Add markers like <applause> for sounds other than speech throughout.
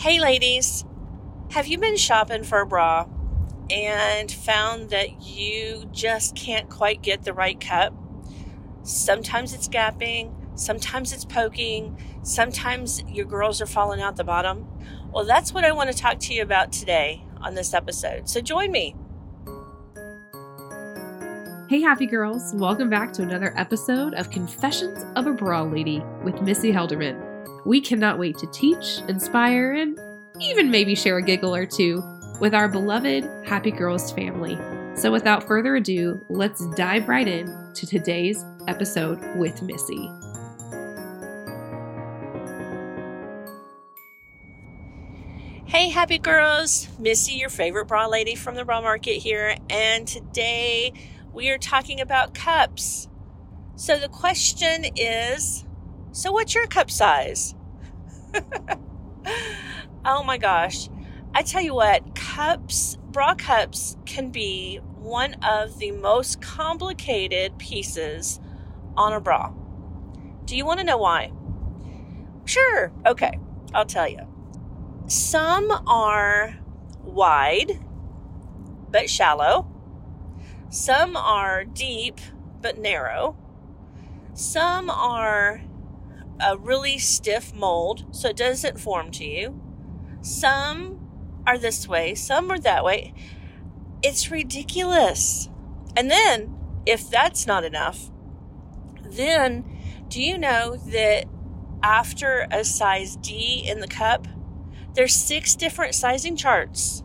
Hey, ladies, have you been shopping for a bra and found that you just can't quite get the right cup? Sometimes it's gapping, sometimes it's poking, sometimes your girls are falling out the bottom. Well, that's what I want to talk to you about today on this episode. So join me. Hey, happy girls. Welcome back to another episode of Confessions of a Bra Lady with Missy Helderman. We cannot wait to teach, inspire, and even maybe share a giggle or two with our beloved Happy Girls family. So, without further ado, let's dive right in to today's episode with Missy. Hey, happy girls! Missy, your favorite bra lady from the bra market here, and today we are talking about cups. So, the question is so, what's your cup size? <laughs> oh my gosh. I tell you what, cups, bra cups can be one of the most complicated pieces on a bra. Do you want to know why? Sure. Okay. I'll tell you. Some are wide but shallow. Some are deep but narrow. Some are a really stiff mold, so it doesn't form to you. Some are this way, some are that way. It's ridiculous. And then, if that's not enough, then do you know that after a size D in the cup, there's six different sizing charts.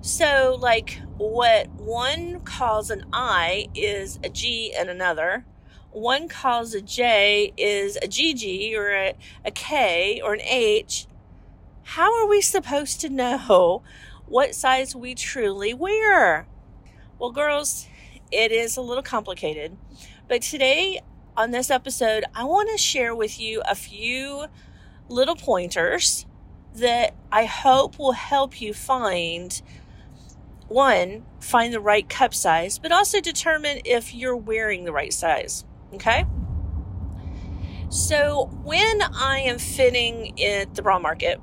So, like what one calls an I is a G in another one calls a J is a GG or a, a K or an H, how are we supposed to know what size we truly wear? Well, girls, it is a little complicated, but today on this episode, I want to share with you a few little pointers that I hope will help you find one, find the right cup size, but also determine if you're wearing the right size. Okay? So when I am fitting at the bra market,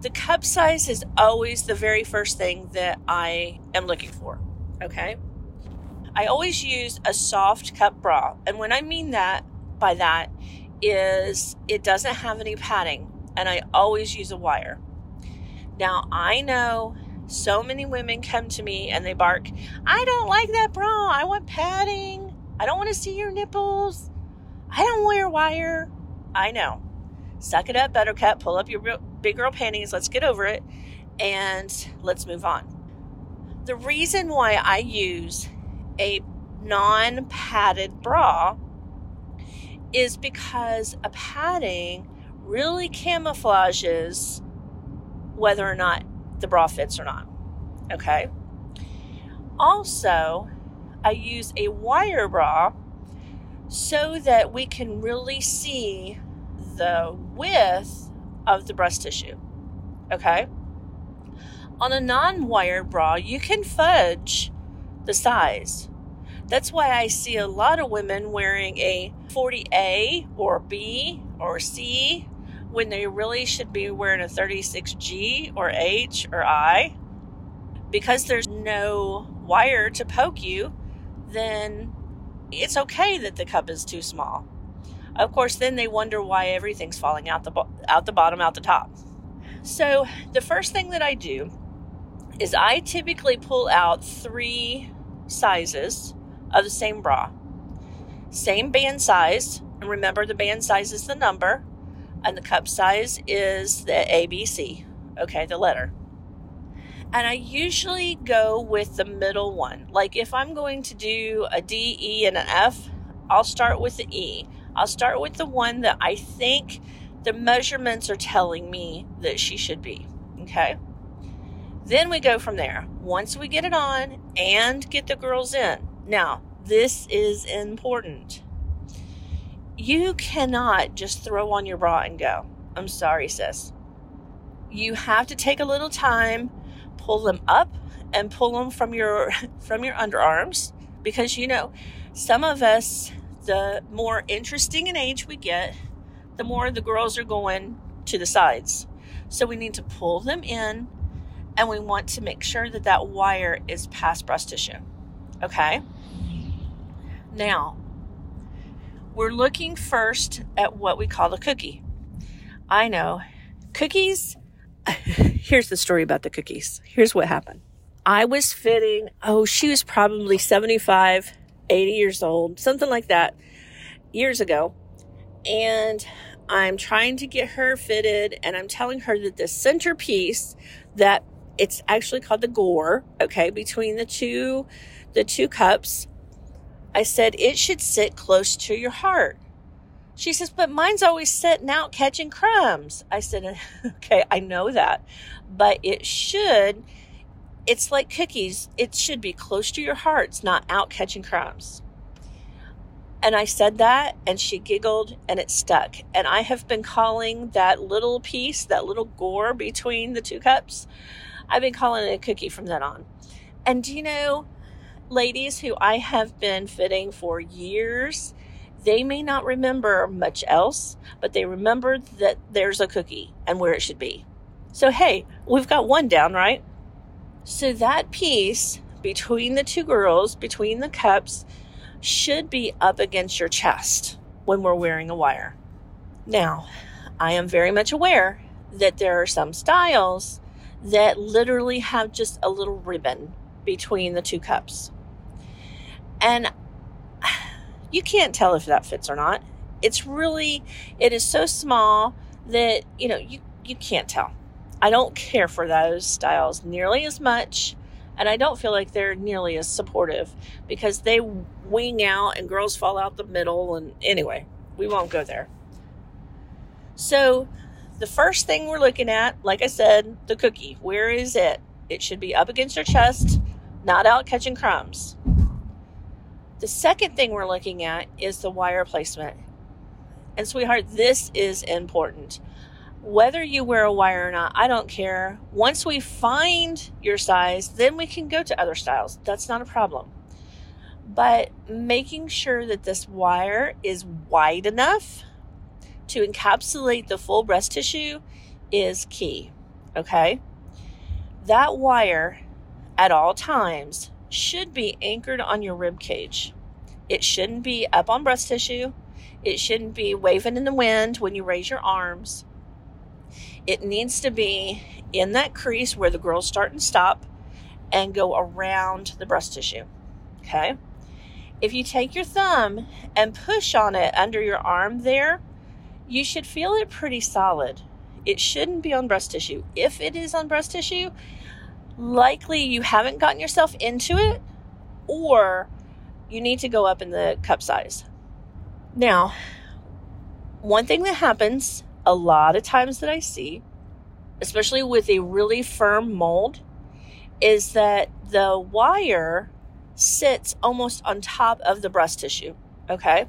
the cup size is always the very first thing that I am looking for. Okay? I always use a soft cup bra. And when I mean that by that is it doesn't have any padding and I always use a wire. Now I know so many women come to me and they bark, I don't like that bra. I want padding. I don't want to see your nipples. I don't wear wire. I know. Suck it up, Buttercup. Pull up your big girl panties. Let's get over it and let's move on. The reason why I use a non padded bra is because a padding really camouflages whether or not the bra fits or not. Okay. Also, I use a wire bra so that we can really see the width of the breast tissue. Okay? On a non wire bra, you can fudge the size. That's why I see a lot of women wearing a 40A or B or C when they really should be wearing a 36G or H or I. Because there's no wire to poke you, then it's okay that the cup is too small. Of course, then they wonder why everything's falling out the bo- out the bottom, out the top. So, the first thing that I do is I typically pull out three sizes of the same bra. Same band size, and remember the band size is the number, and the cup size is the ABC, okay, the letter. And I usually go with the middle one. Like if I'm going to do a D, E, and an F, I'll start with the E. I'll start with the one that I think the measurements are telling me that she should be. Okay. Then we go from there. Once we get it on and get the girls in. Now, this is important. You cannot just throw on your bra and go. I'm sorry, sis. You have to take a little time pull them up and pull them from your <laughs> from your underarms because you know some of us the more interesting in age we get the more the girls are going to the sides So we need to pull them in and we want to make sure that that wire is past breast tissue. Okay? Now, we're looking first at what we call the cookie. I know. Cookies. <laughs> Here's the story about the cookies. Here's what happened. I was fitting, oh, she was probably 75, 80 years old, something like that, years ago. And I'm trying to get her fitted, and I'm telling her that the centerpiece that it's actually called the gore, okay, between the two the two cups. I said it should sit close to your heart. She says, but mine's always sitting out catching crumbs. I said, <laughs> okay, I know that, but it should it's like cookies. It should be close to your heart. It's not out catching crumbs. And I said that, and she giggled, and it stuck. And I have been calling that little piece, that little gore between the two cups, I've been calling it a cookie from then on. And do you know, ladies who I have been fitting for years, they may not remember much else, but they remember that there's a cookie and where it should be. So, hey, we've got one down, right? So that piece between the two girls, between the cups, should be up against your chest when we're wearing a wire. Now, I am very much aware that there are some styles that literally have just a little ribbon between the two cups. And you can't tell if that fits or not. It's really, it is so small that, you know, you, you can't tell. I don't care for those styles nearly as much. And I don't feel like they're nearly as supportive because they wing out and girls fall out the middle. And anyway, we won't go there. So, the first thing we're looking at, like I said, the cookie. Where is it? It should be up against your chest, not out catching crumbs. The second thing we're looking at is the wire placement. And, sweetheart, this is important whether you wear a wire or not, I don't care. Once we find your size, then we can go to other styles. That's not a problem. But making sure that this wire is wide enough to encapsulate the full breast tissue is key. Okay? That wire at all times should be anchored on your rib cage. It shouldn't be up on breast tissue. It shouldn't be waving in the wind when you raise your arms it needs to be in that crease where the girls start and stop and go around the breast tissue. Okay? If you take your thumb and push on it under your arm there, you should feel it pretty solid. It shouldn't be on breast tissue. If it is on breast tissue, likely you haven't gotten yourself into it or you need to go up in the cup size. Now, one thing that happens a lot of times that I see, especially with a really firm mold, is that the wire sits almost on top of the breast tissue. Okay.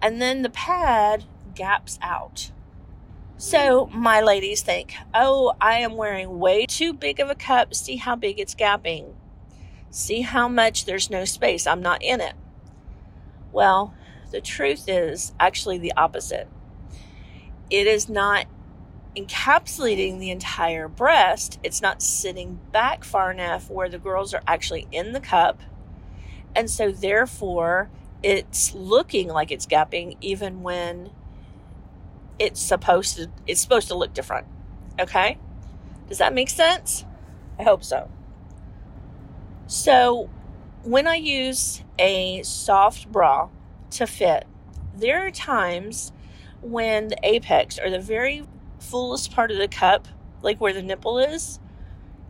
And then the pad gaps out. So my ladies think, oh, I am wearing way too big of a cup. See how big it's gapping. See how much there's no space. I'm not in it. Well, the truth is actually the opposite it is not encapsulating the entire breast. It's not sitting back far enough where the girls are actually in the cup. And so, therefore, it's looking like it's gapping even when it's supposed to it's supposed to look different. Okay? Does that make sense? I hope so. So, when I use a soft bra to fit, there are times when the apex or the very fullest part of the cup, like where the nipple is,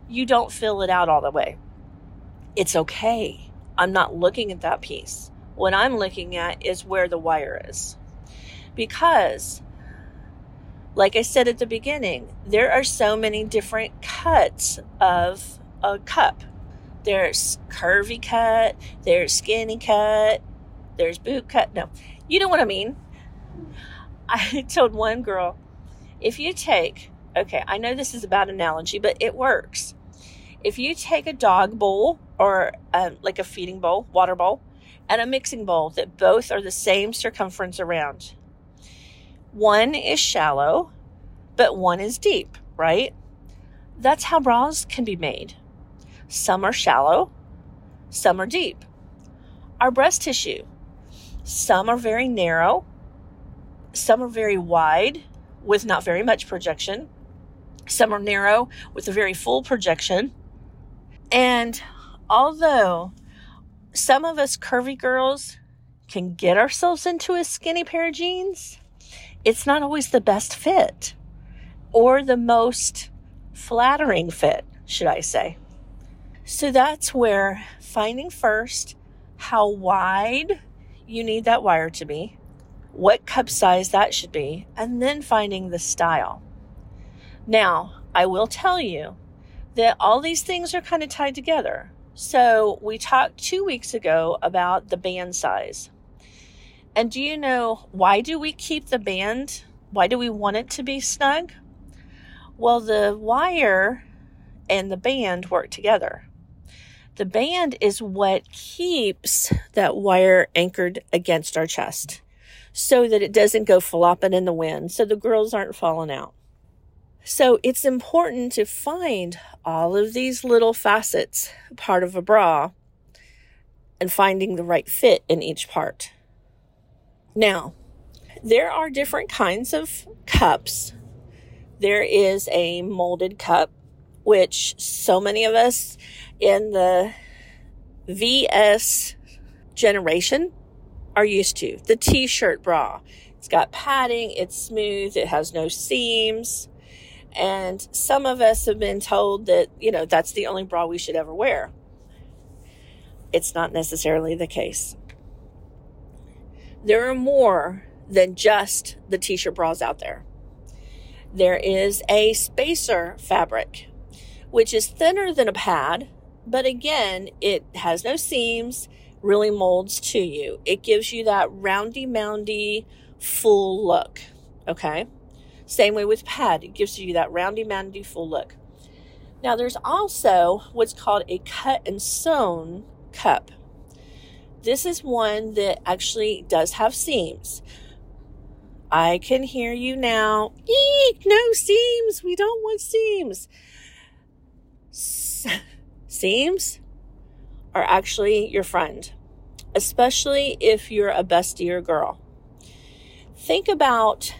you don't fill it out all the way. It's okay. I'm not looking at that piece. What I'm looking at is where the wire is. Because, like I said at the beginning, there are so many different cuts of a cup. There's curvy cut, there's skinny cut, there's boot cut. No, you know what I mean. <laughs> I told one girl, if you take, okay, I know this is a bad analogy, but it works. If you take a dog bowl or um, like a feeding bowl, water bowl, and a mixing bowl that both are the same circumference around, one is shallow, but one is deep. right? That's how bras can be made. Some are shallow, some are deep. Our breast tissue, some are very narrow, some are very wide with not very much projection, some are narrow with a very full projection. And although some of us curvy girls can get ourselves into a skinny pair of jeans, it's not always the best fit or the most flattering fit, should I say. So that's where finding first how wide you need that wire to be, what cup size that should be, and then finding the style. Now, I will tell you that all these things are kind of tied together. So, we talked two weeks ago about the band size. And do you know why do we keep the band? Why do we want it to be snug? Well, the wire and the band work together. The band is what keeps that wire anchored against our chest so that it doesn't go flopping in the wind, so the girls aren't falling out. So it's important to find all of these little facets part of a bra and finding the right fit in each part. Now, there are different kinds of cups. There is a molded cup, which so many of us in the VS generation are used to. The t shirt bra. It's got padding, it's smooth, it has no seams. And some of us have been told that, you know, that's the only bra we should ever wear. It's not necessarily the case there are more than just the t shirt bras out there. There is a spacer fabric, which is thinner than a pad, but again, it has no seams, really molds to you. It gives you that roundy moundy full look. Okay. Same way with pad, it gives you that roundy moundy full look. Now, there's also what's called a cut and sewn cup. This is one that actually does have seams. I can hear you now. Eek, no seams. We don't want seams. seams are actually your friend, especially if you're a bestie or girl. Think about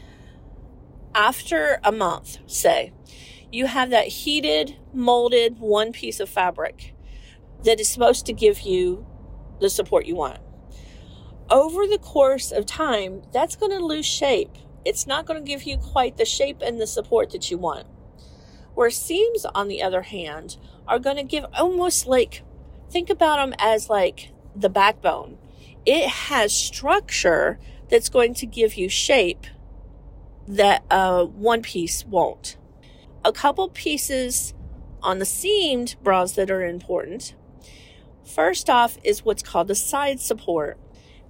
after a month, say, you have that heated, molded one piece of fabric that is supposed to give you the support you want. Over the course of time, that's going to lose shape. It's not going to give you quite the shape and the support that you want. Where seams, on the other hand, are going to give almost like, think about them as like the backbone. It has structure that's going to give you shape that uh, one piece won't. A couple pieces on the seamed bras that are important First off is what's called a side support,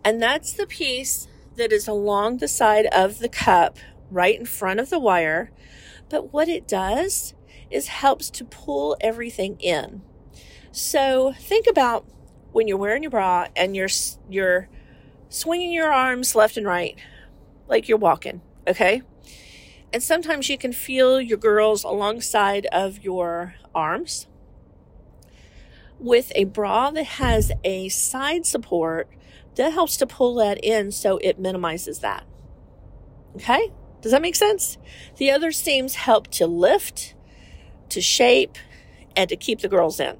and that's the piece that is along the side of the cup right in front of the wire. But what it does is helps to pull everything in. So think about when you're wearing your bra and you're you're swinging your arms left and right like you're walking, okay? And sometimes you can feel your girls alongside of your arms with a bra that has a side support that helps to pull that in so it minimizes that. Okay? Does that make sense? The other seams help to lift, to shape, and to keep the girls in.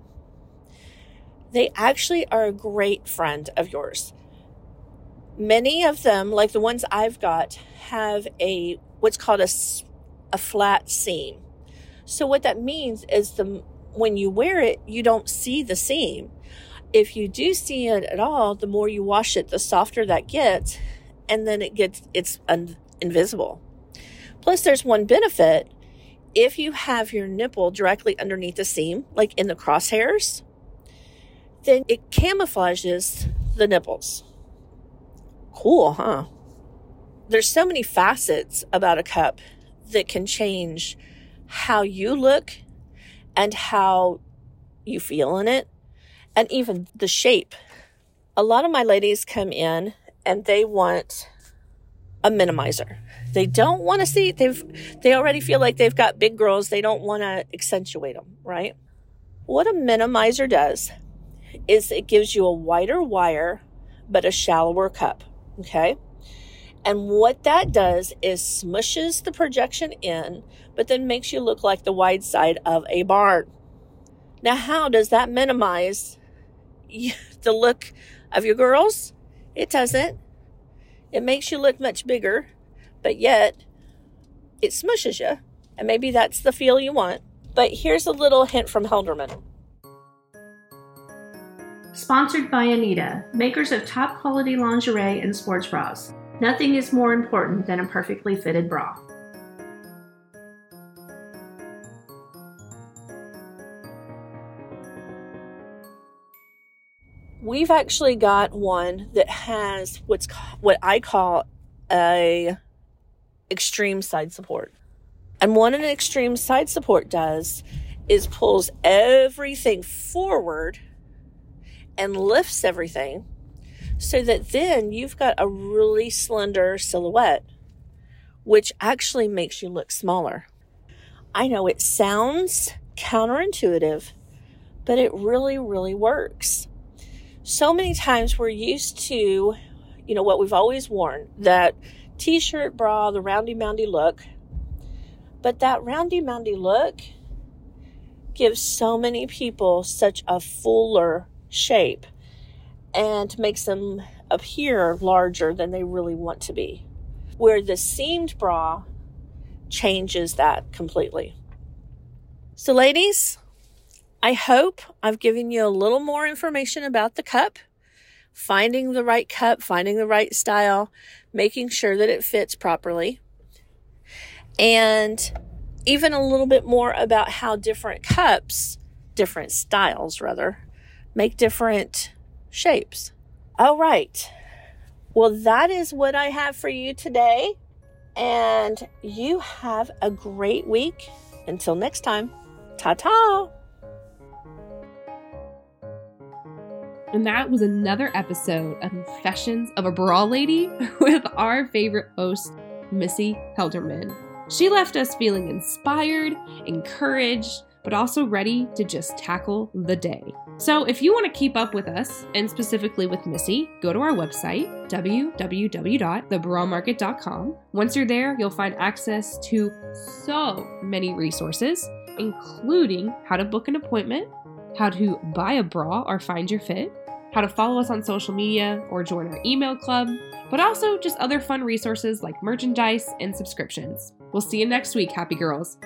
They actually are a great friend of yours. Many of them, like the ones I've got, have a what's called a, a flat seam. So what that means is the when you wear it, you don't see the seam. If you do see it at all, the more you wash it, the softer that gets, and then it gets it's un- invisible. Plus, there's one benefit. If you have your nipple directly underneath the seam, like in the crosshairs, then it camouflages the nipples. Cool, huh? There's so many facets about a cup that can change how you look and how you feel in it and even the shape. A lot of my ladies come in and they want a minimizer. They don't want to see they've they already feel like they've got big girls. They don't want to accentuate them, right? What a minimizer does is it gives you a wider wire but a shallower cup, okay? And what that does is smushes the projection in, but then makes you look like the wide side of a barn. Now, how does that minimize <laughs> the look of your girls? It doesn't. It makes you look much bigger, but yet it smushes you. And maybe that's the feel you want. But here's a little hint from Helderman. Sponsored by Anita, makers of top quality lingerie and sports bras. Nothing is more important than a perfectly fitted bra. We've actually got one that has what's what I call a extreme side support. And what an extreme side support does is pulls everything forward and lifts everything so that then you've got a really slender silhouette, which actually makes you look smaller. I know it sounds counterintuitive, but it really, really works. So many times we're used to, you know, what we've always worn that t shirt, bra, the roundy moundy look. But that roundy moundy look gives so many people such a fuller shape and makes them appear larger than they really want to be. Where the seamed bra changes that completely. So, ladies, I hope I've given you a little more information about the cup, finding the right cup, finding the right style, making sure that it fits properly, and even a little bit more about how different cups, different styles rather, make different shapes. All right. Well, that is what I have for you today. And you have a great week. Until next time, ta ta. And that was another episode of Confessions of a Brawl Lady <laughs> with our favorite host, Missy Helderman. She left us feeling inspired, encouraged, but also ready to just tackle the day. So, if you want to keep up with us, and specifically with Missy, go to our website, www.thebramarket.com. Once you're there, you'll find access to so many resources, including how to book an appointment, how to buy a bra or find your fit, how to follow us on social media or join our email club, but also just other fun resources like merchandise and subscriptions. We'll see you next week, happy girls.